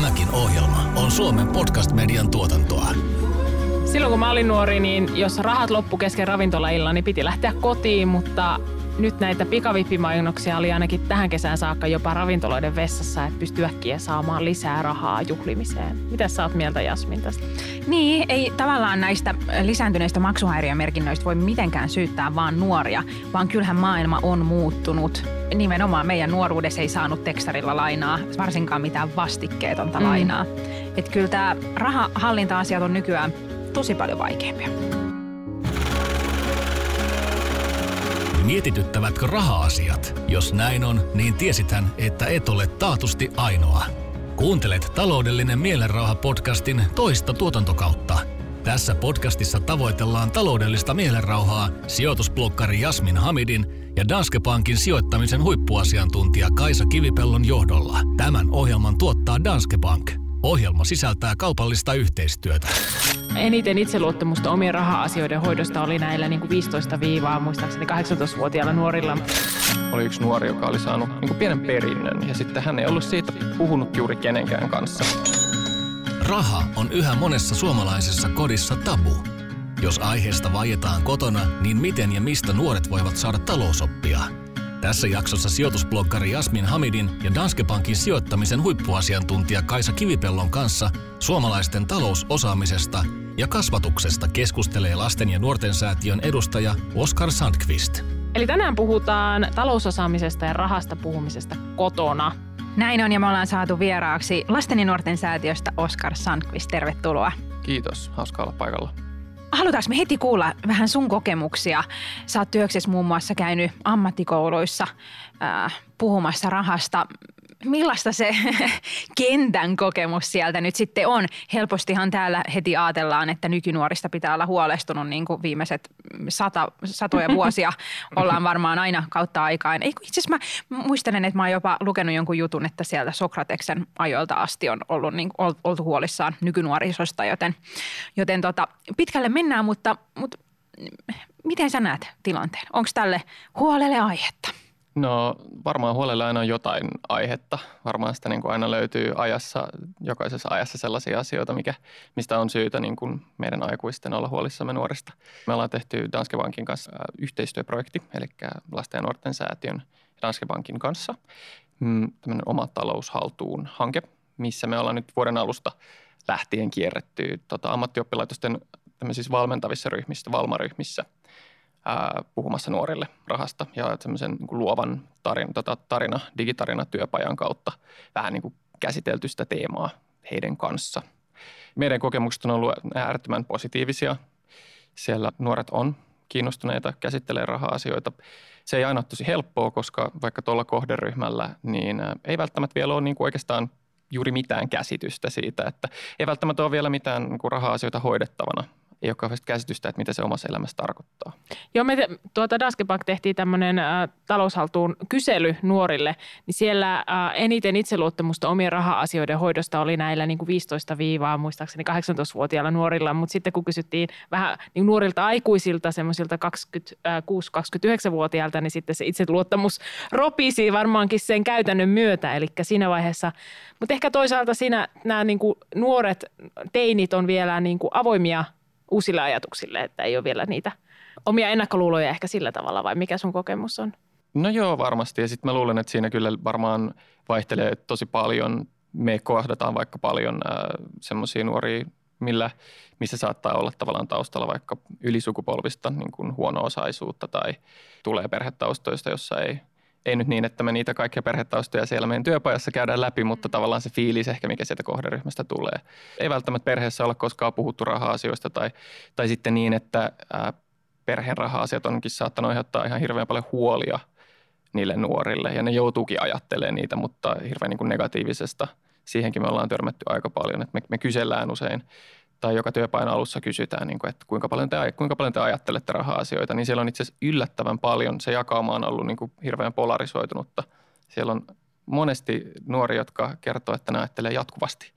Tämäkin ohjelma on Suomen podcast-median tuotantoa. Silloin kun mä olin nuori, niin jos rahat loppu kesken ravintolailla, niin piti lähteä kotiin, mutta nyt näitä pikavippimainoksia oli ainakin tähän kesään saakka jopa ravintoloiden vessassa, että pystyy äkkiä saamaan lisää rahaa juhlimiseen. Mitä sä oot mieltä Jasmin tästä? Niin, ei tavallaan näistä lisääntyneistä maksuhäiriömerkinnöistä voi mitenkään syyttää vaan nuoria, vaan kyllähän maailma on muuttunut. Nimenomaan meidän nuoruudessa ei saanut tekstarilla lainaa, varsinkaan mitään vastikkeetonta mm. lainaa. Että kyllä tämä rahahallinta-asiat on nykyään tosi paljon vaikeampia. Mietityttävätkö raha-asiat? Jos näin on, niin tiesithän, että et ole taatusti ainoa. Kuuntelet taloudellinen mielenrauha-podcastin toista tuotantokautta. Tässä podcastissa tavoitellaan taloudellista mielenrauhaa sijoitusblokkari Jasmin Hamidin ja Danske Bankin sijoittamisen huippuasiantuntija Kaisa Kivipellon johdolla. Tämän ohjelman tuottaa Danske Bank. Ohjelma sisältää kaupallista yhteistyötä. Eniten itseluottamusta omien raha-asioiden hoidosta oli näillä niin kuin 15 viivaa, muistaakseni 18-vuotiailla nuorilla. Oli yksi nuori, joka oli saanut niin kuin pienen perinnön ja sitten hän ei ollut siitä puhunut juuri kenenkään kanssa. Raha on yhä monessa suomalaisessa kodissa tabu. Jos aiheesta vaietaan kotona, niin miten ja mistä nuoret voivat saada talousoppia – tässä jaksossa sijoitusblokkari Jasmin Hamidin ja Danske Bankin sijoittamisen huippuasiantuntija Kaisa Kivipellon kanssa suomalaisten talousosaamisesta ja kasvatuksesta keskustelee lasten ja nuorten säätiön edustaja Oskar Sandqvist. Eli tänään puhutaan talousosaamisesta ja rahasta puhumisesta kotona. Näin on ja me ollaan saatu vieraaksi lasten ja nuorten säätiöstä Oskar Sandqvist. Tervetuloa. Kiitos, hauska olla paikalla. Halutaanko me heti kuulla vähän sun kokemuksia? Sä oot työksessä muun muassa käynyt ammattikouluissa äh, puhumassa rahasta millaista se kentän kokemus sieltä nyt sitten on? Helpostihan täällä heti ajatellaan, että nykynuorista pitää olla huolestunut niin kuin viimeiset sata, satoja vuosia ollaan varmaan aina kautta aikaan. Ei, itse asiassa mä muistelen, että mä oon jopa lukenut jonkun jutun, että sieltä Sokrateksen ajoilta asti on ollut niin, oltu huolissaan nykynuorisosta, joten, joten tota, pitkälle mennään, mutta, mutta miten sä näet tilanteen? Onko tälle huolelle aihetta? No varmaan huolella aina on jotain aihetta. Varmaan sitä niin kuin aina löytyy ajassa, jokaisessa ajassa sellaisia asioita, mikä, mistä on syytä niin kuin meidän aikuisten olla huolissamme nuorista. Me ollaan tehty Danske Bankin kanssa yhteistyöprojekti, eli lasten ja nuorten säätiön Danske Bankin kanssa. Mm, tämmöinen oma taloushaltuun hanke, missä me ollaan nyt vuoden alusta lähtien kierretty tota, ammattioppilaitosten valmentavissa ryhmissä, valmaryhmissä – ää, puhumassa nuorille rahasta ja semmoisen niin luovan tarina, tota, tarina, digitarina-työpajan kautta vähän niin kuin käsitelty sitä teemaa heidän kanssa. Meidän kokemukset on ollut äärettömän positiivisia. Siellä nuoret on kiinnostuneita, käsittelee raha-asioita. Se ei aina ole tosi helppoa, koska vaikka tuolla kohderyhmällä, niin ei välttämättä vielä ole niin kuin oikeastaan juuri mitään käsitystä siitä, että ei välttämättä ole vielä mitään niin kuin raha-asioita hoidettavana ei ole kauheasti käsitystä, että mitä se omassa elämässä tarkoittaa. Joo, me tuota Danske Bank tehtiin tämmöinen äh, taloushaltuun kysely nuorille, niin siellä äh, eniten itseluottamusta omien raha-asioiden hoidosta oli näillä niin kuin 15 viivaa, muistaakseni 18-vuotiailla nuorilla, mutta sitten kun kysyttiin vähän niin nuorilta aikuisilta, semmoisilta 26-29-vuotiailta, niin sitten se itseluottamus ropisi varmaankin sen käytännön myötä, eli siinä vaiheessa, mutta ehkä toisaalta siinä nämä niin kuin nuoret teinit on vielä niin kuin avoimia – uusille ajatuksille, että ei ole vielä niitä omia ennakkoluuloja ehkä sillä tavalla vai mikä sun kokemus on? No joo, varmasti. Ja sitten mä luulen, että siinä kyllä varmaan vaihtelee tosi paljon. Me kohdataan vaikka paljon äh, semmoisia nuoria, millä, missä saattaa olla tavallaan taustalla vaikka ylisukupolvista niin kuin huono-osaisuutta tai tulee perhetaustoista, jossa ei ei nyt niin, että me niitä kaikkia perhetaustoja siellä meidän työpajassa käydään läpi, mutta mm. tavallaan se fiilis ehkä, mikä sieltä kohderyhmästä tulee. Ei välttämättä perheessä olla koskaan puhuttu raha-asioista tai, tai sitten niin, että ää, perheen raha-asiat onkin saattanut aiheuttaa ihan hirveän paljon huolia niille nuorille ja ne joutuukin ajattelemaan niitä, mutta hirveän niin kuin negatiivisesta. Siihenkin me ollaan törmätty aika paljon, että me, me kysellään usein tai joka työpajan alussa kysytään, niin kuin, että kuinka paljon, te, kuinka paljon te ajattelette raha-asioita, niin siellä on itse asiassa yllättävän paljon. Se jakauma on ollut niin kuin hirveän polarisoitunutta. Siellä on monesti nuori, jotka kertoo, että ne ajattelee jatkuvasti.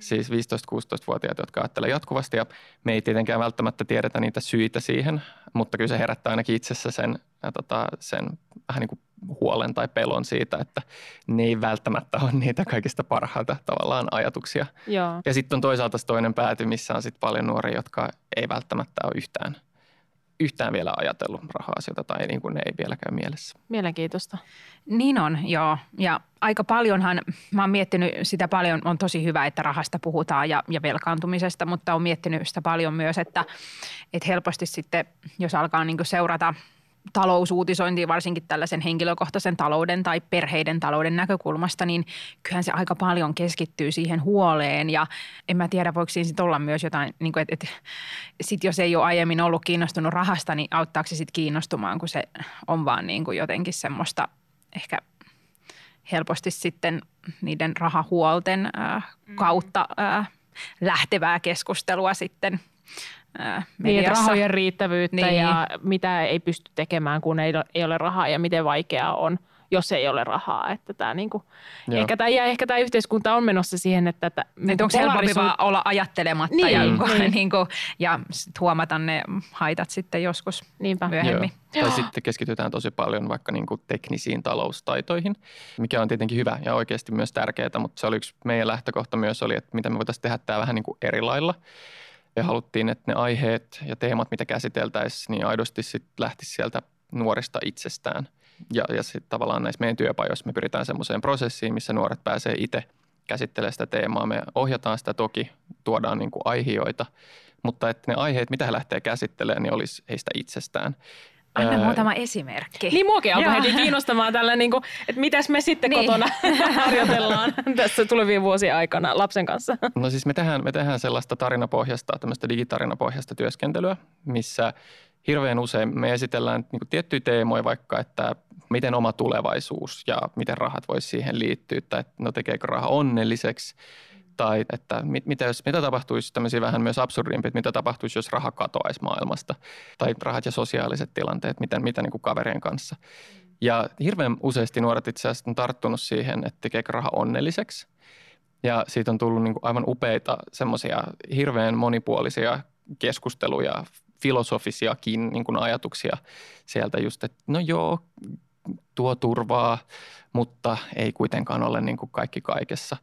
Siis 15-16-vuotiaat, jotka ajattelee jatkuvasti ja me ei tietenkään välttämättä tiedetä niitä syitä siihen, mutta kyllä se herättää ainakin itsessä sen, ja tota, sen vähän niin kuin huolen tai pelon siitä, että ne ei välttämättä ole niitä kaikista parhaita tavallaan ajatuksia. Joo. Ja sitten on toisaalta se toinen pääty, missä on sitten paljon nuoria, jotka ei välttämättä ole yhtään, yhtään vielä ajatellut raha-asioita tai niin kuin ne ei vielä käy mielessä. Mielenkiintoista. Niin on, joo. Ja aika paljonhan, mä oon miettinyt sitä paljon, on tosi hyvä, että rahasta puhutaan ja, ja velkaantumisesta, mutta on miettinyt sitä paljon myös, että, että helposti sitten, jos alkaa niin seurata – talousuutisointia, varsinkin tällaisen henkilökohtaisen talouden tai perheiden talouden näkökulmasta, niin kyllähän se aika paljon keskittyy siihen huoleen. Ja en mä tiedä, voiko siinä sitten olla myös jotain, niin kuin, että, että sit jos ei ole aiemmin ollut kiinnostunut rahasta, niin auttaako se sitten kiinnostumaan, kun se on vaan niin kuin jotenkin semmoista ehkä helposti sitten niiden rahahuolten äh, kautta äh, lähtevää keskustelua sitten – niin, rahojen riittävyyttä niin. ja mitä ei pysty tekemään, kun ei, ei ole rahaa ja miten vaikeaa on, jos ei ole rahaa. Että tämä, niin kuin, ehkä, tämä, ja ehkä tämä yhteiskunta on menossa siihen, että... että niin onko helpompi vaan olla ajattelematta niin, ja, niin. Niin kuin, ja huomata ne haitat sitten joskus Niinpä. myöhemmin. Joo. Tai sitten keskitytään tosi paljon vaikka niin kuin teknisiin taloustaitoihin, mikä on tietenkin hyvä ja oikeasti myös tärkeää, mutta se oli yksi meidän lähtökohta myös oli, että mitä me voitaisiin tehdä tämä vähän niin kuin eri lailla. Ja haluttiin, että ne aiheet ja teemat, mitä käsiteltäisiin, niin aidosti sitten lähtisi sieltä nuorista itsestään. Ja, ja sitten tavallaan näissä meidän työpajoissa me pyritään semmoiseen prosessiin, missä nuoret pääsee itse käsittelemään sitä teemaa. Me ohjataan sitä toki, tuodaan niin aiheita, mutta että ne aiheet, mitä he lähtee käsittelemään, niin olisi heistä itsestään. Anna muutama esimerkki. Niin muakin alkoi heti kiinnostamaan tällä, niin kuin, että mitäs me sitten niin. kotona harjoitellaan tässä tulevien vuosien aikana lapsen kanssa. No siis me tehdään, me tehdään sellaista tarinapohjasta, tämmöistä digitarinapohjasta työskentelyä, missä hirveän usein me esitellään niin kuin tiettyjä teemoja vaikka, että miten oma tulevaisuus ja miten rahat voisi siihen liittyä tai no tekeekö raha onnelliseksi – tai että mit, mitä, jos, mitä tapahtuisi tämmöisiä vähän myös absurdimpia, että mitä tapahtuisi, jos raha katoaisi maailmasta tai rahat ja sosiaaliset tilanteet, miten, mitä niin kuin kaverien kanssa. Ja hirveän useasti nuoret itse asiassa on tarttunut siihen, että tekeekö raha onnelliseksi. Ja siitä on tullut niin kuin aivan upeita semmoisia hirveän monipuolisia keskusteluja, filosofisiakin niin kuin ajatuksia sieltä just, että no joo, tuo turvaa, mutta ei kuitenkaan ole niin kuin kaikki kaikessa.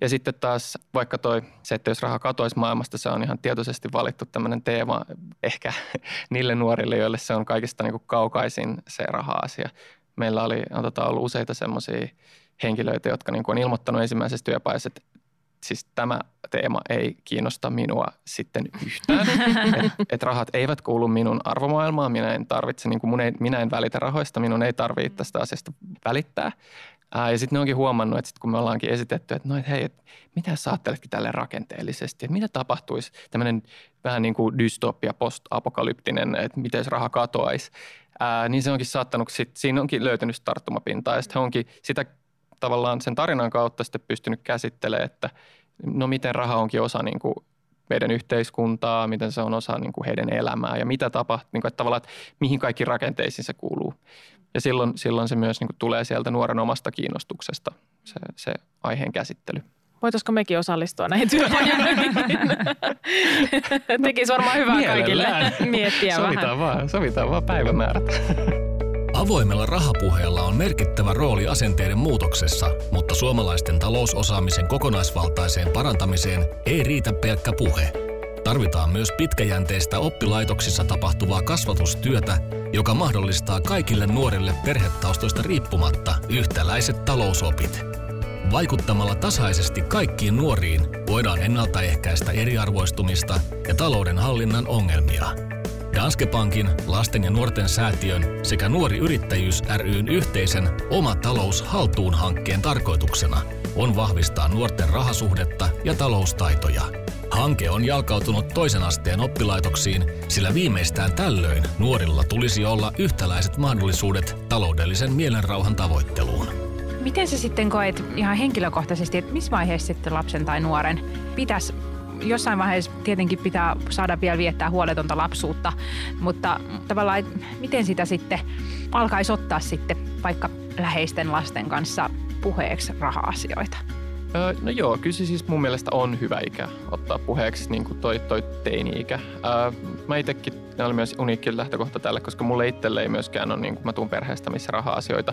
Ja sitten taas vaikka toi, se, että jos raha katoisi maailmasta, se on ihan tietoisesti valittu tämmöinen teema ehkä niille nuorille, joille se on kaikista niin kuin kaukaisin se raha-asia. Meillä oli, on tota, ollut useita semmoisia henkilöitä, jotka niin kuin on ilmoittanut ensimmäisessä työpajassa, että siis tämä teema ei kiinnosta minua sitten yhtään. Että et rahat eivät kuulu minun arvomaailmaan, minä en tarvitse, niin kuin ei, minä en välitä rahoista, minun ei tarvitse tästä asiasta välittää. Ää, ja sitten ne onkin huomannut, että sit kun me ollaankin esitetty, että no et hei, et mitä sä ajatteletkin tälle rakenteellisesti, että mitä tapahtuisi? Tämmöinen vähän niin kuin dystopia, post-apokalyptinen, että miten raha katoaisi, ää, niin se onkin saattanut, sit, siinä onkin löytynyt tarttumapintaa ja sitten onkin sitä tavallaan sen tarinan kautta sitten pystynyt käsittelemään, että no miten raha onkin osa niin kuin meidän yhteiskuntaa, miten se on osa niin kuin heidän elämää ja mitä tapahtuu, niin kuin, että tavallaan, että mihin kaikki rakenteisiin se kuuluu. Ja silloin, silloin se myös niin kuin tulee sieltä nuoren omasta kiinnostuksesta, se, se aiheen käsittely. Voitaisiko mekin osallistua näihin työpajoihin? Tekisi varmaan hyvää Mielellään. kaikille miettiä sovitaan vähän. Vaan, sovitaan vaan päivämäärät. Avoimella rahapuheella on merkittävä rooli asenteiden muutoksessa, mutta suomalaisten talousosaamisen kokonaisvaltaiseen parantamiseen ei riitä pelkkä puhe. Tarvitaan myös pitkäjänteistä oppilaitoksissa tapahtuvaa kasvatustyötä, joka mahdollistaa kaikille nuorille perhetaustoista riippumatta yhtäläiset talousopit. Vaikuttamalla tasaisesti kaikkiin nuoriin voidaan ennaltaehkäistä eriarvoistumista ja talouden hallinnan ongelmia – Danske Bankin, lasten ja nuorten säätiön sekä Nuori Yrittäjyys ryn yhteisen Oma talous haltuun hankkeen tarkoituksena on vahvistaa nuorten rahasuhdetta ja taloustaitoja. Hanke on jalkautunut toisen asteen oppilaitoksiin, sillä viimeistään tällöin nuorilla tulisi olla yhtäläiset mahdollisuudet taloudellisen mielenrauhan tavoitteluun. Miten sä sitten koet ihan henkilökohtaisesti, että missä vaiheessa sitten lapsen tai nuoren pitäisi jossain vaiheessa tietenkin pitää saada vielä viettää huoletonta lapsuutta, mutta tavallaan miten sitä sitten alkaisi ottaa sitten vaikka läheisten lasten kanssa puheeksi raha-asioita? Öö, no joo, kyllä siis mun mielestä on hyvä ikä ottaa puheeksi niin kuin toi, toi teini-ikä. Öö, mä itsekin, ne oli myös uniikki lähtökohta tälle, koska mulle itselle ei myöskään ole, niin kuin mä tuun perheestä, missä raha-asioita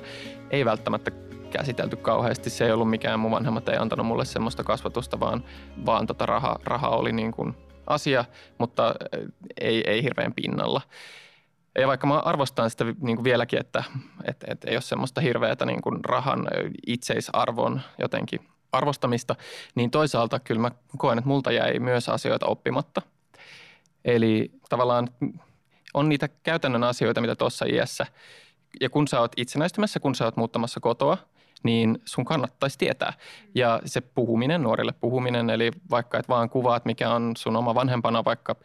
ei välttämättä käsitelty kauheasti. Se ei ollut mikään, mun vanhemmat ei antanut mulle semmoista kasvatusta, vaan, vaan tota raha, raha oli niin kuin asia, mutta ei, ei hirveän pinnalla. Ja vaikka mä arvostan sitä niin kuin vieläkin, että, että, että ei ole semmoista hirveätä niin kuin rahan itseisarvon jotenkin arvostamista, niin toisaalta kyllä mä koen, että multa jäi myös asioita oppimatta. Eli tavallaan on niitä käytännön asioita, mitä tuossa iässä, ja kun sä oot itsenäistymässä, kun sä oot muuttamassa kotoa, niin sun kannattaisi tietää. Ja se puhuminen, nuorille puhuminen, eli vaikka et vaan kuvaat, mikä on sun oma vanhempana, vaikka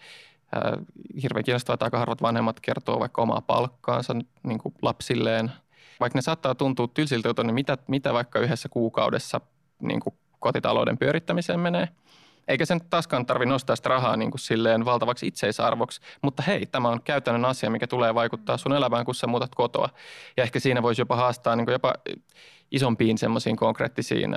äh, hirveän kiinnostavaa, että aika harvat vanhemmat kertoo vaikka omaa palkkaansa niin kuin lapsilleen. Vaikka ne saattaa tuntua tylsiltä, niin mitä, mitä vaikka yhdessä kuukaudessa niin kuin kotitalouden pyörittämiseen menee. Eikä sen taaskaan tarvi nostaa sitä rahaa niin kuin silleen valtavaksi itseisarvoksi, mutta hei, tämä on käytännön asia, mikä tulee vaikuttaa sun elämään, kun sä muutat kotoa. Ja ehkä siinä voisi jopa haastaa niin kuin jopa isompiin semmoisiin konkreettisiin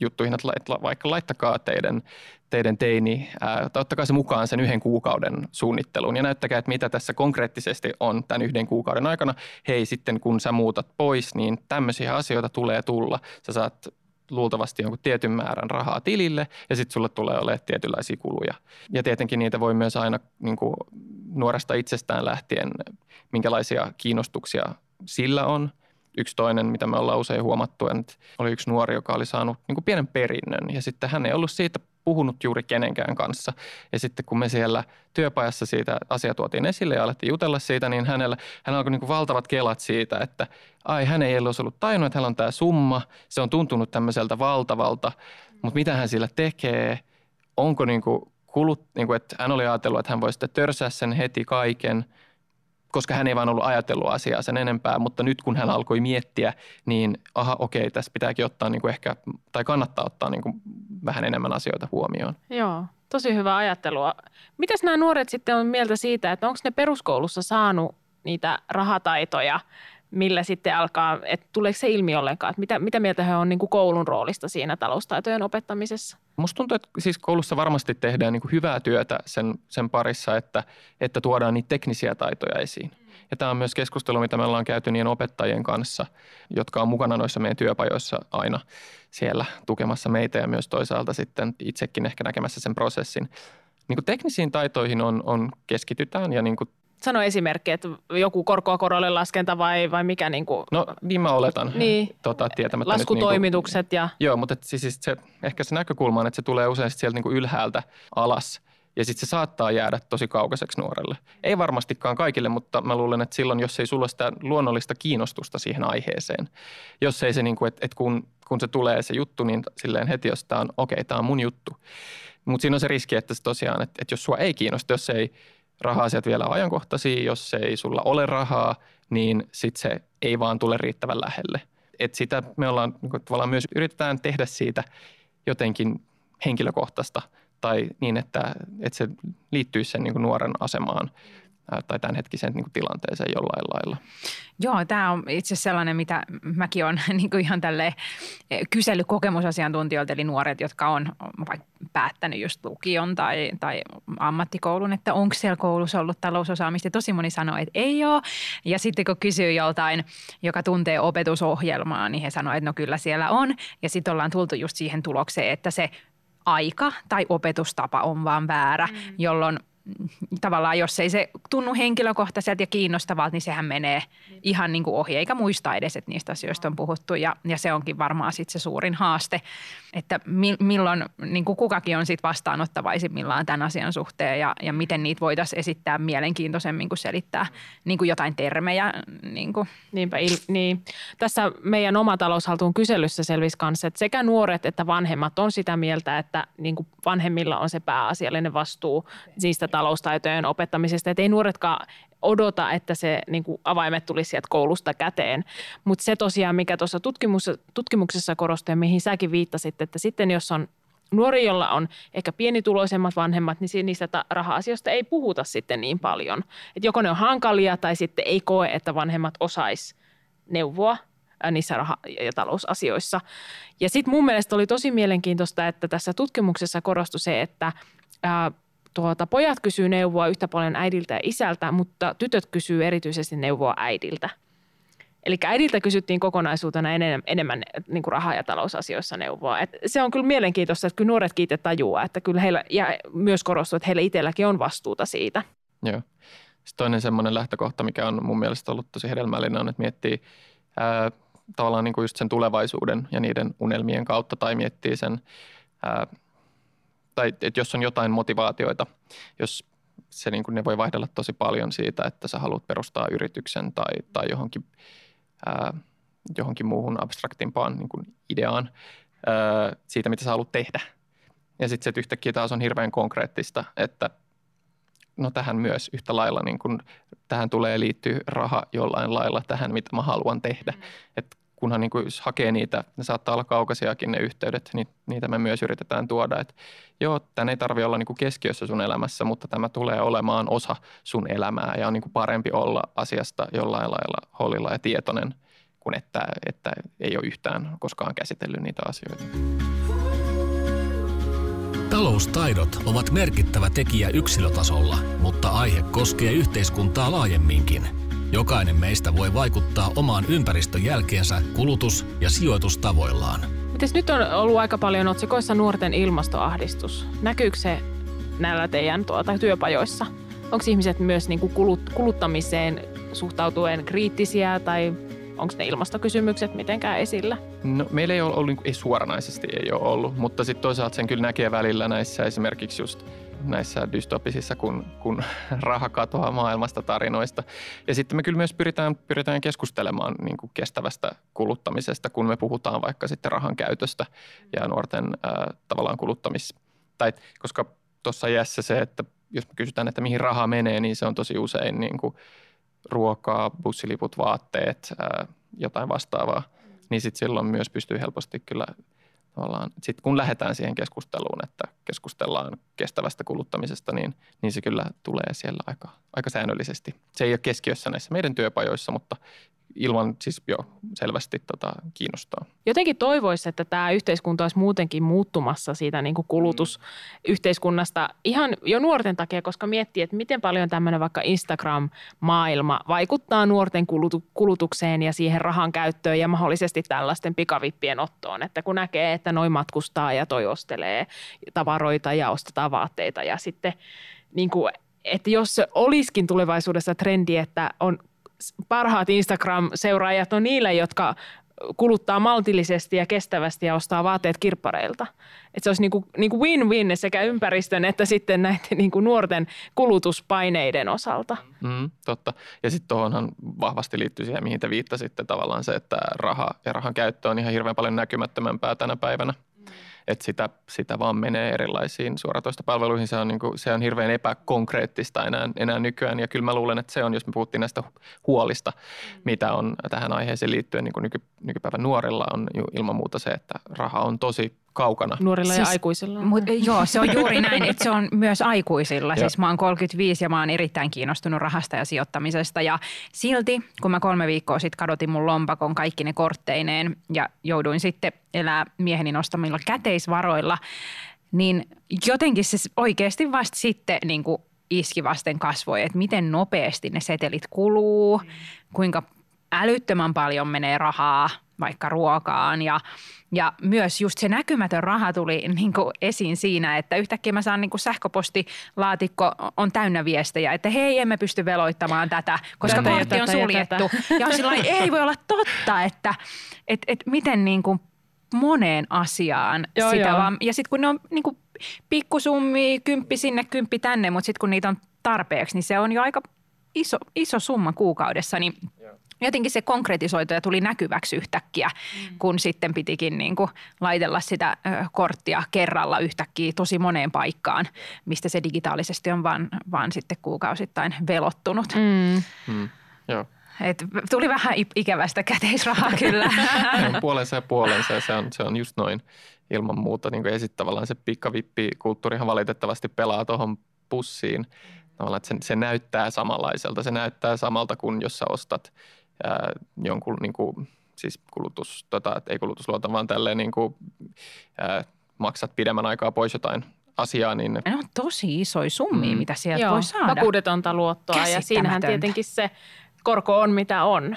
juttuihin, että vaikka laittakaa teidän, teidän teini, ää, ottakaa se mukaan sen yhden kuukauden suunnitteluun ja näyttäkää, että mitä tässä konkreettisesti on tämän yhden kuukauden aikana. Hei, sitten kun sä muutat pois, niin tämmöisiä asioita tulee tulla. Sä saat luultavasti jonkun tietyn määrän rahaa tilille ja sitten sulle tulee olemaan tietynlaisia kuluja. Ja tietenkin niitä voi myös aina niin kuin nuoresta itsestään lähtien, minkälaisia kiinnostuksia sillä on. Yksi toinen, mitä me ollaan usein huomattu, että oli yksi nuori, joka oli saanut niin kuin pienen perinnön ja sitten hän ei ollut siitä puhunut juuri kenenkään kanssa. Ja sitten kun me siellä työpajassa siitä asia tuotiin esille ja alettiin jutella siitä, niin hänellä, hän alkoi niin valtavat kelat siitä, että ai hän ei olisi ollut tajunnut, että hänellä on tämä summa. Se on tuntunut tämmöiseltä valtavalta, mutta mitä hän sillä tekee? Onko niin kuin kulut, niin kuin, että hän oli ajatellut, että hän voisi sitten törsää sen heti kaiken – koska hän ei vaan ollut ajatellut asiaa sen enempää, mutta nyt kun hän alkoi miettiä, niin aha, okei, tässä pitääkin ottaa niin kuin ehkä, tai kannattaa ottaa niin kuin vähän enemmän asioita huomioon. Joo, tosi hyvä ajattelua. Mitäs nämä nuoret sitten on mieltä siitä, että onko ne peruskoulussa saanut niitä rahataitoja, millä sitten alkaa, että tuleeko se ilmi ollenkaan, että mitä, mitä mieltä he on niin kuin koulun roolista siinä taloustaitojen opettamisessa? Musta tuntuu, että siis koulussa varmasti tehdään niin kuin hyvää työtä sen, sen parissa, että, että tuodaan niitä teknisiä taitoja esiin. Ja tämä on myös keskustelu, mitä me ollaan käyty niiden opettajien kanssa, jotka on mukana noissa meidän työpajoissa aina siellä tukemassa meitä ja myös toisaalta sitten itsekin ehkä näkemässä sen prosessin. Niin kuin teknisiin taitoihin on, on keskitytään ja niin kuin Sano esimerkki, että joku korkoa korolle laskenta vai, vai mikä? Niin kuin, no niin mä oletan niin. tota, tietämättä Laskutoimitukset nyt, niin kuin, ja... Joo, mutta et, siis, se, ehkä se näkökulma on, että se tulee usein sieltä niin kuin ylhäältä alas ja sitten se saattaa jäädä tosi kaukaiseksi nuorelle. Ei varmastikaan kaikille, mutta mä luulen, että silloin, jos ei sulla sitä luonnollista kiinnostusta siihen aiheeseen, jos ei se, niin kuin, että, että kun, kun se tulee se juttu, niin silleen heti, jos tämä on, okei, okay, tämä on mun juttu. Mutta siinä on se riski, että se tosiaan, että, että jos sua ei kiinnosta, jos ei raha-asiat vielä ajankohtaisia. Jos ei sulla ole rahaa, niin sitten se ei vaan tule riittävän lähelle. Et sitä me ollaan niin tavallaan myös yritetään tehdä siitä jotenkin henkilökohtaista tai niin, että, että se liittyy sen niin nuoren asemaan tai tämänhetkiseen niin tilanteeseen jollain lailla. Joo, tämä on itse sellainen, mitä mäkin olen niin kuin ihan tälle kysellyt kokemusasiantuntijoilta, eli nuoret, jotka on vaikka päättänyt just lukion tai, tai ammattikoulun, että onko siellä koulussa ollut talousosaamista. Tosi moni sanoo, että ei ole. Ja sitten kun kysyy joltain, joka tuntee opetusohjelmaa, niin he sanoo, että no kyllä siellä on. Ja sitten ollaan tultu just siihen tulokseen, että se aika tai opetustapa on vaan väärä, mm. jolloin tavallaan jos ei se tunnu henkilökohtaiselta ja kiinnostavalta, niin sehän menee ihan niin kuin ohi, eikä muista edes, että niistä asioista on puhuttu. Ja, ja se onkin varmaan sitten se suurin haaste, että mi, milloin niin kuin kukakin on sitten vastaanottavaisimmillaan tämän asian suhteen ja, ja miten niitä voitaisiin esittää mielenkiintoisemmin kuin selittää niin kuin jotain termejä. Niin kuin. Niinpä, il, niin. Tässä meidän oma taloushaltuun kyselyssä selvisi kanssa, että sekä nuoret että vanhemmat on sitä mieltä, että niin kuin vanhemmilla on se pääasiallinen vastuu niistä taloustaitojen opettamisesta. Että ei nuoretkaan odota, että se niin kuin avaimet tulisi sieltä koulusta käteen. Mutta se tosiaan, mikä tuossa tutkimuksessa, tutkimuksessa korostui ja mihin säkin viittasit, että sitten jos on nuori, jolla on ehkä pienituloisemmat vanhemmat, niin niistä raha-asioista ei puhuta sitten niin paljon. Et joko ne on hankalia tai sitten ei koe, että vanhemmat osais neuvoa niissä raha- ja talousasioissa. Ja sitten mun mielestä oli tosi mielenkiintoista, että tässä tutkimuksessa korostui se, että ää, tuota, pojat kysyy neuvoa yhtä paljon äidiltä ja isältä, mutta tytöt kysyy erityisesti neuvoa äidiltä. Eli äidiltä kysyttiin kokonaisuutena enemmän, enemmän niin kuin raha- ja talousasioissa neuvoa. Et se on kyllä mielenkiintoista, että kyllä nuoret itse tajuaa, että kyllä heillä, ja myös korostuu, että heillä itselläkin on vastuuta siitä. Joo. Sitten toinen semmoinen lähtökohta, mikä on mun mielestä ollut tosi hedelmällinen, on, että miettii ää, tavallaan niin kuin just sen tulevaisuuden ja niiden unelmien kautta tai miettii sen, ää, tai että jos on jotain motivaatioita, jos se niin kuin ne voi vaihdella tosi paljon siitä, että sä haluat perustaa yrityksen tai, tai johonkin, ää, johonkin muuhun abstraktimpaan niin kuin ideaan ää, siitä, mitä sä haluat tehdä. Ja sitten se, että yhtäkkiä taas on hirveän konkreettista, että no tähän myös yhtä lailla, niin kun, tähän tulee liittyä raha jollain lailla tähän, mitä mä haluan tehdä. Mm. Et kunhan niin kun, jos hakee niitä, ne saattaa olla kaukaisiakin ne yhteydet, niin niitä me myös yritetään tuoda. Et joo, tämä ei tarvitse olla niin keskiössä sun elämässä, mutta tämä tulee olemaan osa sun elämää ja on niin parempi olla asiasta jollain lailla hollilla ja tietoinen kuin että, että ei ole yhtään koskaan käsitellyt niitä asioita. Taloustaidot ovat merkittävä tekijä yksilötasolla, mutta aihe koskee yhteiskuntaa laajemminkin. Jokainen meistä voi vaikuttaa omaan ympäristön jälkeensä kulutus- ja sijoitustavoillaan. Mites nyt on ollut aika paljon otsikoissa nuorten ilmastoahdistus. Näkyykö se näillä teidän tuota, työpajoissa? Onko ihmiset myös niin kuin kulut, kuluttamiseen suhtautuen kriittisiä tai onko ne ilmastokysymykset mitenkään esillä? No, meillä ei ole ollut, ei suoranaisesti ei ole ollut, mutta sitten toisaalta sen kyllä näkee välillä näissä esimerkiksi just näissä dystopisissa, kun, kun raha katoaa maailmasta tarinoista. Ja sitten me kyllä myös pyritään, pyritään keskustelemaan niin kuin kestävästä kuluttamisesta, kun me puhutaan vaikka sitten rahan käytöstä ja nuorten ää, tavallaan kuluttamis... Tai koska tuossa iässä se, että jos me kysytään, että mihin raha menee, niin se on tosi usein niin kuin ruokaa, bussiliput, vaatteet, ää, jotain vastaavaa. Niin sitten silloin myös pystyy helposti kyllä tavallaan, sit kun lähdetään siihen keskusteluun, että keskustellaan kestävästä kuluttamisesta, niin, niin se kyllä tulee siellä aika, aika säännöllisesti. Se ei ole keskiössä näissä meidän työpajoissa, mutta ilman siis jo selvästi tota, kiinnostaa. Jotenkin toivoisi, että tämä yhteiskunta olisi muutenkin muuttumassa siitä niin kuin kulutusyhteiskunnasta ihan jo nuorten takia, koska miettii, että miten paljon tämmöinen vaikka Instagram-maailma vaikuttaa nuorten kulutukseen ja siihen rahan käyttöön ja mahdollisesti tällaisten pikavippien ottoon. Että kun näkee, että noin matkustaa ja toi ostelee tavaroita ja ostetaan vaatteita ja sitten niin kuin että jos olisikin tulevaisuudessa trendi, että on parhaat Instagram-seuraajat on niille, jotka kuluttaa maltillisesti ja kestävästi ja ostaa vaatteet kirppareilta. Että se olisi niin kuin, niin kuin win-win sekä ympäristön että sitten näiden niin kuin nuorten kulutuspaineiden osalta. Mm, totta. Ja sitten tuohonhan vahvasti liittyy siihen, mihin te viittasitte tavallaan se, että raha ja rahan käyttö on ihan hirveän paljon näkymättömämpää tänä päivänä että sitä, sitä vaan menee erilaisiin suoratoistopalveluihin. Se on, niin kuin, se on hirveän epäkonkreettista enää, enää nykyään ja kyllä mä luulen, että se on, jos me puhuttiin näistä huolista, mm. mitä on tähän aiheeseen liittyen niin kuin nyky, nykypäivän nuorilla on ilman muuta se, että raha on tosi kaukana. Nuorilla siis, ja aikuisilla. Mut, joo, se on juuri näin, että se on myös aikuisilla. siis mä oon 35 ja mä oon erittäin kiinnostunut rahasta ja sijoittamisesta. Ja silti, kun mä kolme viikkoa sitten kadotin mun lompakon kaikki ne kortteineen ja jouduin sitten elää mieheni nostamilla käteisvaroilla, niin jotenkin se oikeasti vasta sitten niin kuin iski vasten kasvoja, että miten nopeasti ne setelit kuluu, kuinka älyttömän paljon menee rahaa vaikka ruokaan ja, ja myös just se näkymätön raha tuli niin kuin esiin siinä, että yhtäkkiä mä saan niin kuin sähköpostilaatikko on täynnä viestejä, että hei emme pysty veloittamaan tätä, koska tätä kortti on suljettu. Ja, ja on sillä ei voi olla totta, että et, et miten niin kuin moneen asiaan joo, sitä joo. vaan. Ja sitten kun ne on niin kuin pikkusummi, kymppi sinne, kymppi tänne, mutta sitten kun niitä on tarpeeksi, niin se on jo aika iso, iso summa kuukaudessa, niin jotenkin se konkretisoitu ja tuli näkyväksi yhtäkkiä, mm. kun sitten pitikin niin kuin laitella sitä korttia kerralla yhtäkkiä tosi moneen paikkaan, mistä se digitaalisesti on vaan, vaan sitten kuukausittain velottunut. Mm. Mm. Joo. Et tuli vähän ikävästä käteisrahaa kyllä. puolensa ja puolensa ja se on, se on just noin ilman muuta. Niin kuin, ja sitten tavallaan se pikavippikulttuurihan valitettavasti pelaa tuohon pussiin. Tavallaan, että se, se näyttää samanlaiselta. Se näyttää samalta kuin jos sä ostat ää, jonkun niin kuin siis kulutus, tota, että ei kulutusluoton, vaan tälleen niin kuin, ää, maksat pidemmän aikaa pois jotain asiaa, niin Ne on tosi isoja summia, Mm. mitä sieltä Joo, voi saada. vakuudetonta luottoa ja siinähän tietenkin se korko on mitä on.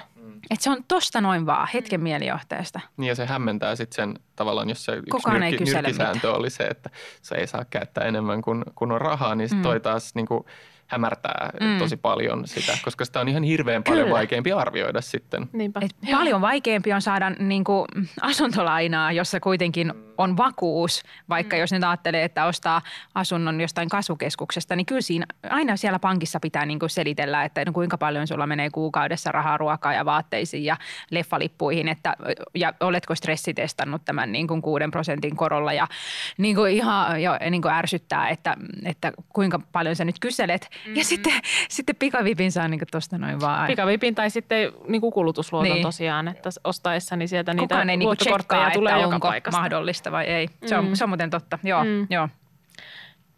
Et se on tosta noin vaan, Mm. hetken mielijohteesta. Niin ja se hämmentää sitten sen tavallaan, jos se yksi Kukaan ei nyrkki, kysele nyrkkisääntö oli se, että se ei saa käyttää enemmän kuin, kuin on rahaa, niin sit Mm. toi taas niin kuin hämärtää Mm. tosi paljon sitä, koska sitä on ihan hirveän paljon Kyllä. vaikeampi arvioida sitten. Niinpä. Et paljon vaikeampi on saada niin kuin, asuntolainaa, jossa kuitenkin on vakuus, vaikka jos nyt ajattelee, että ostaa asunnon jostain kasvukeskuksesta, niin kyllä siinä aina siellä pankissa pitää niin kuin selitellä, että no kuinka paljon sulla menee kuukaudessa rahaa ruokaa ja vaatteisiin ja leffalippuihin, että, ja oletko stressitestannut tämän niin kuin kuuden prosentin korolla ja niin kuin ihan jo, niin kuin ärsyttää, että, että kuinka paljon sä nyt kyselet. Mm-hmm. Ja sitten, sitten pikavipin saa niin tuosta noin vaan. Pikavipin tai sitten niin kuin kulutusluoton Niin. niin. tosiaan, että ostaessa niin sieltä niitä Kukaan ei luottokortteja tsekkaa, tulee että onko paikasta. mahdollista vai ei. Se on, Mm. se on muuten totta. Joo, Mm. joo.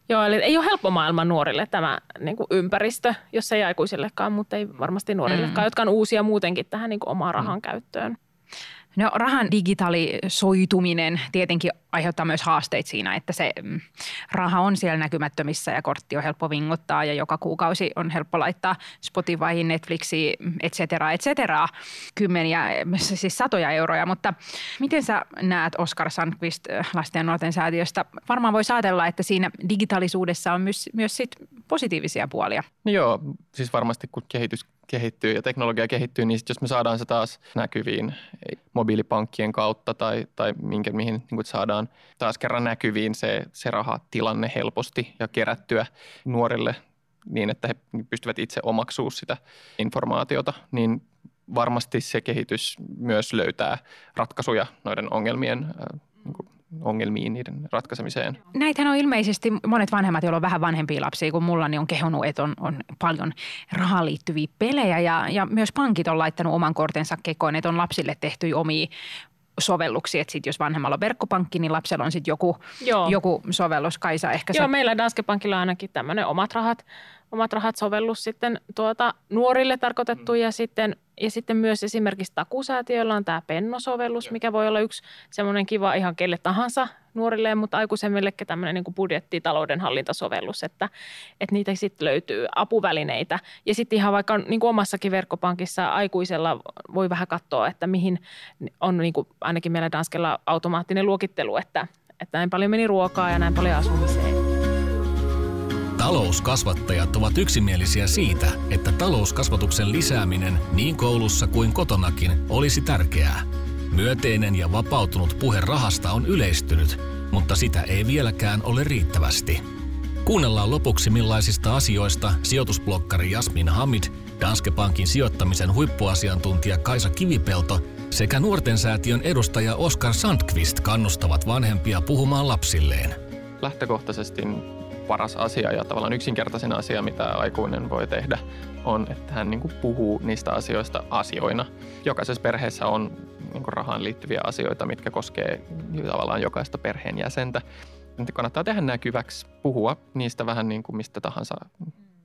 Joo, eli ei ole helppo maailma nuorille tämä niin kuin ympäristö, jos ei aikuisillekaan, mutta ei varmasti nuorillekaan, Mm. jotka on uusia muutenkin tähän niin kuin omaan rahan käyttöön. No rahan digitalisoituminen tietenkin aiheuttaa myös haasteita siinä, että se mm, raha on siellä näkymättömissä ja kortti on helppo vinguttaa ja joka kuukausi on helppo laittaa Spotifyhin, Netflixiin, et cetera, et cetera, kymmeniä, siis satoja euroja. Mutta miten sä näet Oskar Sandqvist äh, lasten ja nuorten säätiöstä? Varmaan voi ajatella, että siinä digitaalisuudessa on myös, myös sit positiivisia puolia. No joo, siis varmasti kun kehitys kehittyy ja teknologia kehittyy, niin sit jos me saadaan se taas näkyviin mobiilipankkien kautta tai, tai minkä, mihin niin kuin saadaan taas kerran näkyviin se, se rahatilanne helposti ja kerättyä nuorille niin, että he pystyvät itse omaksua sitä informaatiota, niin varmasti se kehitys myös löytää ratkaisuja noiden ongelmien, äh, niin kuin ongelmiin, niiden ratkaisemiseen. Näitähän on ilmeisesti monet vanhemmat, joilla on vähän vanhempia lapsia kuin mulla, niin on kehunut, että on, on paljon rahaan liittyviä pelejä ja, ja myös pankit on laittanut oman kortensa kekoon, että on lapsille tehty omia sovelluksia, että sit jos vanhemmalla on verkkopankki, niin lapsella on sitten joku, Joo. joku sovellus. Kaisa, ehkä Joo, sä... meillä Danske Bankilla on ainakin tämmöinen omat rahat, omat rahat sovellus sitten tuota, nuorille tarkoitettu ja sitten, ja sitten myös esimerkiksi takusäätiöllä on tämä Penno-sovellus, mikä voi olla yksi semmoinen kiva ihan kelle tahansa nuorille, mutta aikuisemmillekin tämmöinen niin kuin budjetti- taloudenhallintasovellus, että, että niitä sitten löytyy apuvälineitä. Ja sitten ihan vaikka niin kuin omassakin verkkopankissa aikuisella voi vähän katsoa, että mihin on niin kuin ainakin meillä Danskella automaattinen luokittelu, että, että näin paljon meni ruokaa ja näin paljon asumiseen. Talouskasvattajat ovat yksimielisiä siitä, että talouskasvatuksen lisääminen niin koulussa kuin kotonakin olisi tärkeää. Myönteinen ja vapautunut puhe rahasta on yleistynyt, mutta sitä ei vieläkään ole riittävästi. Kuunnellaan lopuksi millaisista asioista sijoitusblokkari Jasmin Hamid, Danske Bankin sijoittamisen huippuasiantuntija Kaisa Kivipelto sekä nuorten säätiön edustaja Oskar Sandqvist kannustavat vanhempia puhumaan lapsilleen. lähtökohtaisesti paras asia ja tavallaan yksinkertaisin asia, mitä aikuinen voi tehdä, on, että hän niin kuin puhuu niistä asioista asioina. Jokaisessa perheessä on niin kuin rahaan liittyviä asioita, mitkä koskee tavallaan jokaista perheenjäsentä. Nyt kannattaa tehdä näkyväksi, puhua niistä vähän niin kuin mistä tahansa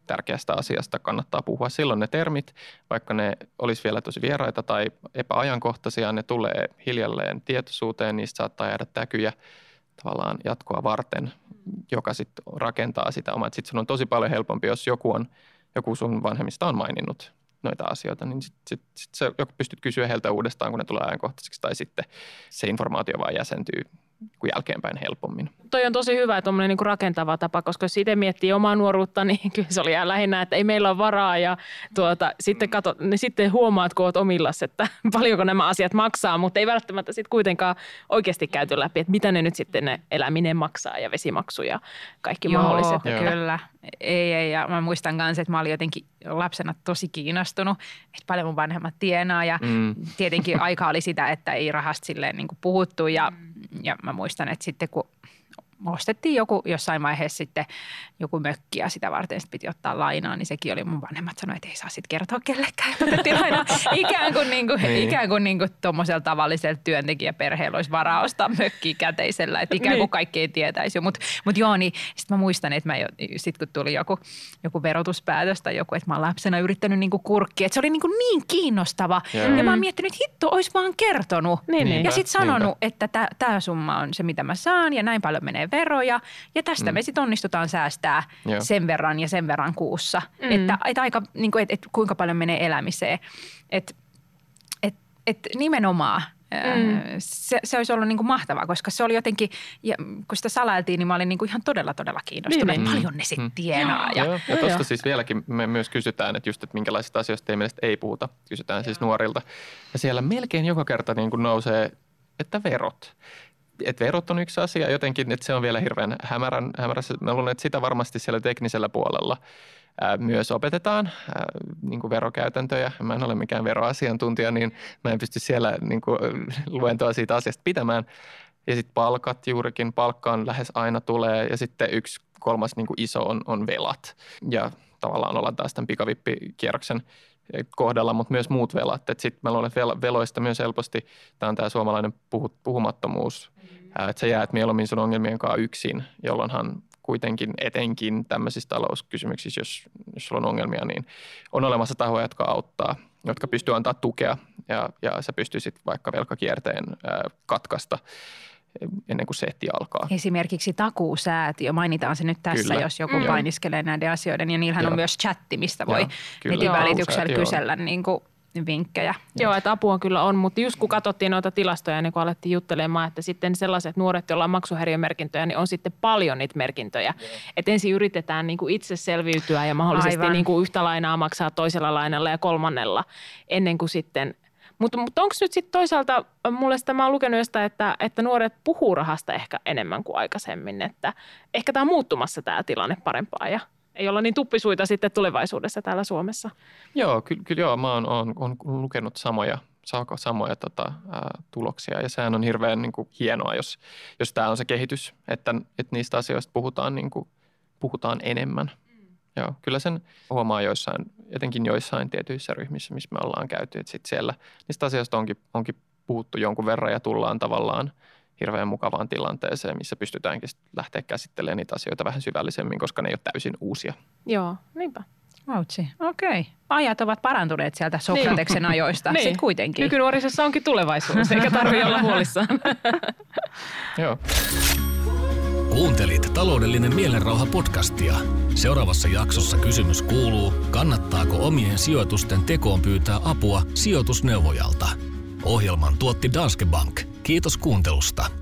tärkeästä asiasta kannattaa puhua. Silloin ne termit, vaikka ne olisi vielä tosi vieraita tai epäajankohtaisia, ne tulee hiljalleen tietoisuuteen, niistä saattaa jäädä täkyjä tavallaan jatkoa varten, joka sitten rakentaa sitä omaa. Sitten sun on tosi paljon helpompi, jos joku, on, joku sun vanhemmista on maininnut noita asioita, niin sitten sit, sit sä pystyt kysyä heiltä uudestaan, kun ne tulee ajankohtaisiksi, tai sitten se informaatio vaan jäsentyy kuin jälkeenpäin helpommin. toi on tosi hyvä, tuommoinen niin rakentava tapa, koska jos itse miettii omaa nuoruutta, niin kyllä se oli ihan lähinnä, että ei meillä ole varaa ja tuota, sitten, kato, niin sitten huomaat, kun olet omillas, että paljonko nämä asiat maksaa, mutta ei välttämättä sitten kuitenkaan oikeasti käyty läpi, että mitä ne nyt sitten ne eläminen maksaa ja vesimaksu ja kaikki Joo, mahdolliset. Joo. kyllä. Ei, ei, ja mä muistan myös, että mä olin jotenkin lapsena tosi kiinnostunut, että paljon mun vanhemmat tienaa ja Mm. tietenkin aika oli sitä, että ei rahasta silleen niin kuin puhuttu ja, ja mä muistan, että sitten kun ostettiin joku jossain vaiheessa sitten joku mökki ja sitä varten sitten piti ottaa lainaa, niin sekin oli mun vanhemmat sanoivat, että ei saa sitten kertoa kellekään, että otettiin lainaa. Ikään kuin, niin kuin, niin. ikään kuin, niin kuin tuommoisella tavallisella työntekijäperheellä olisi varaa ostaa mökkiä käteisellä, että ikään kuin niin. kaikki ei tietäisi. Mutta mut joo, niin sitten mä muistan, että mä sitten kun tuli joku, joku verotuspäätös tai joku, että mä oon lapsena yrittänyt niin kuin kurkkia, että se oli niin, kuin niin kiinnostava. Yeah. Ja mä oon miettinyt, että hitto, olisi vaan kertonut. Niin, niin. Ja sitten sanonut, niinpä. että tämä summa on se, mitä mä saan ja näin paljon menee veroja. Ja tästä mm. me sitten onnistutaan säästää Joo. sen verran ja sen verran kuussa. Mm. Että, että aika, niin kuin, että, että kuinka paljon menee elämiseen. Että et, et nimenomaan Mm. Se, se olisi ollut niin kuin mahtavaa, koska se oli jotenkin, ja kun sitä salailtiin, niin mä olin niin kuin ihan todella, todella kiinnostunut, niin, että niin. paljon ne sitten mm. tienaa. Ja, ja, ja tuosta siis vieläkin me myös kysytään, että just, että minkälaisista asioista ei mielestä ei puhuta. Kysytään Joo. siis nuorilta. Ja siellä melkein joka kerta niin kuin nousee, että verot että verot on yksi asia jotenkin, että se on vielä hirveän hämärän, hämärässä. Mä luulen, että sitä varmasti siellä teknisellä puolella ää, myös opetetaan ää, niin kuin verokäytäntöjä. Mä en ole mikään veroasiantuntija, niin mä en pysty siellä niin kuin, luentoa siitä asiasta pitämään. Ja sitten palkat juurikin, palkkaan lähes aina tulee ja sitten yksi kolmas niin kuin iso on, on velat. Ja tavallaan ollaan taas tämän pikavippikierroksen kohdalla, mutta myös muut velat. Sitten mä luulen, että veloista myös helposti, tämä on tämä suomalainen puhumattomuus. Että sä jäät mieluummin sun ongelmien kanssa yksin, jolloinhan kuitenkin etenkin tämmöisissä talouskysymyksissä, jos, jos sulla on ongelmia, niin on olemassa tahoja, jotka auttaa, jotka pystyy antaa tukea ja, ja sä pystyisit vaikka velkakierteen ää, katkaista ennen kuin setti alkaa. Esimerkiksi takuusäätiö, mainitaan se nyt tässä, Kyllä. jos joku mm. painiskelee näiden asioiden. Ja niillähän Joo. on myös chatti, mistä voi netin välityksellä kysellä niin kuin vinkkejä. Joo, että apua kyllä on, mutta just kun katsottiin noita tilastoja, niin kun alettiin juttelemaan, että sitten sellaiset nuoret, joilla on maksuhäiriömerkintöjä, niin on sitten paljon niitä merkintöjä. Että ensin yritetään niin kuin itse selviytyä ja mahdollisesti niin kuin yhtä lainaa maksaa toisella lainalla ja kolmannella, ennen kuin sitten mutta, mutta onko nyt sitten toisaalta, mulle sitä mä oon lukenut jostain, että, että nuoret puhuu rahasta ehkä enemmän kuin aikaisemmin, että ehkä tämä on muuttumassa tämä tilanne parempaa ja ei olla niin tuppisuita sitten tulevaisuudessa täällä Suomessa. Joo, kyllä, kyllä joo, mä oon, oon, oon lukenut samoja saako samoja tota, ää, tuloksia. Ja sehän on hirveän niin kuin, hienoa, jos, jos tämä on se kehitys, että, että niistä asioista puhutaan, niin kuin, puhutaan enemmän. Joo, kyllä sen huomaa joissain, etenkin joissain tietyissä ryhmissä, missä me ollaan käyty. Että sit siellä niistä asioista onkin, onkin puhuttu jonkun verran ja tullaan tavallaan hirveän mukavaan tilanteeseen, missä pystytäänkin lähteä käsittelemään niitä asioita vähän syvällisemmin, koska ne ei ole täysin uusia. Joo, niinpä. Vautsi, okei. Okay. Ajat ovat parantuneet sieltä Sokrateksen niin. ajoista niin. sitten kuitenkin. Nykynuorisossa onkin tulevaisuus, eikä tarvitse olla huolissaan. Joo. Kuuntelit taloudellinen mielenrauha podcastia. Seuraavassa jaksossa kysymys kuuluu, kannattaako omien sijoitusten tekoon pyytää apua sijoitusneuvojalta. Ohjelman tuotti Danske Bank. Kiitos kuuntelusta.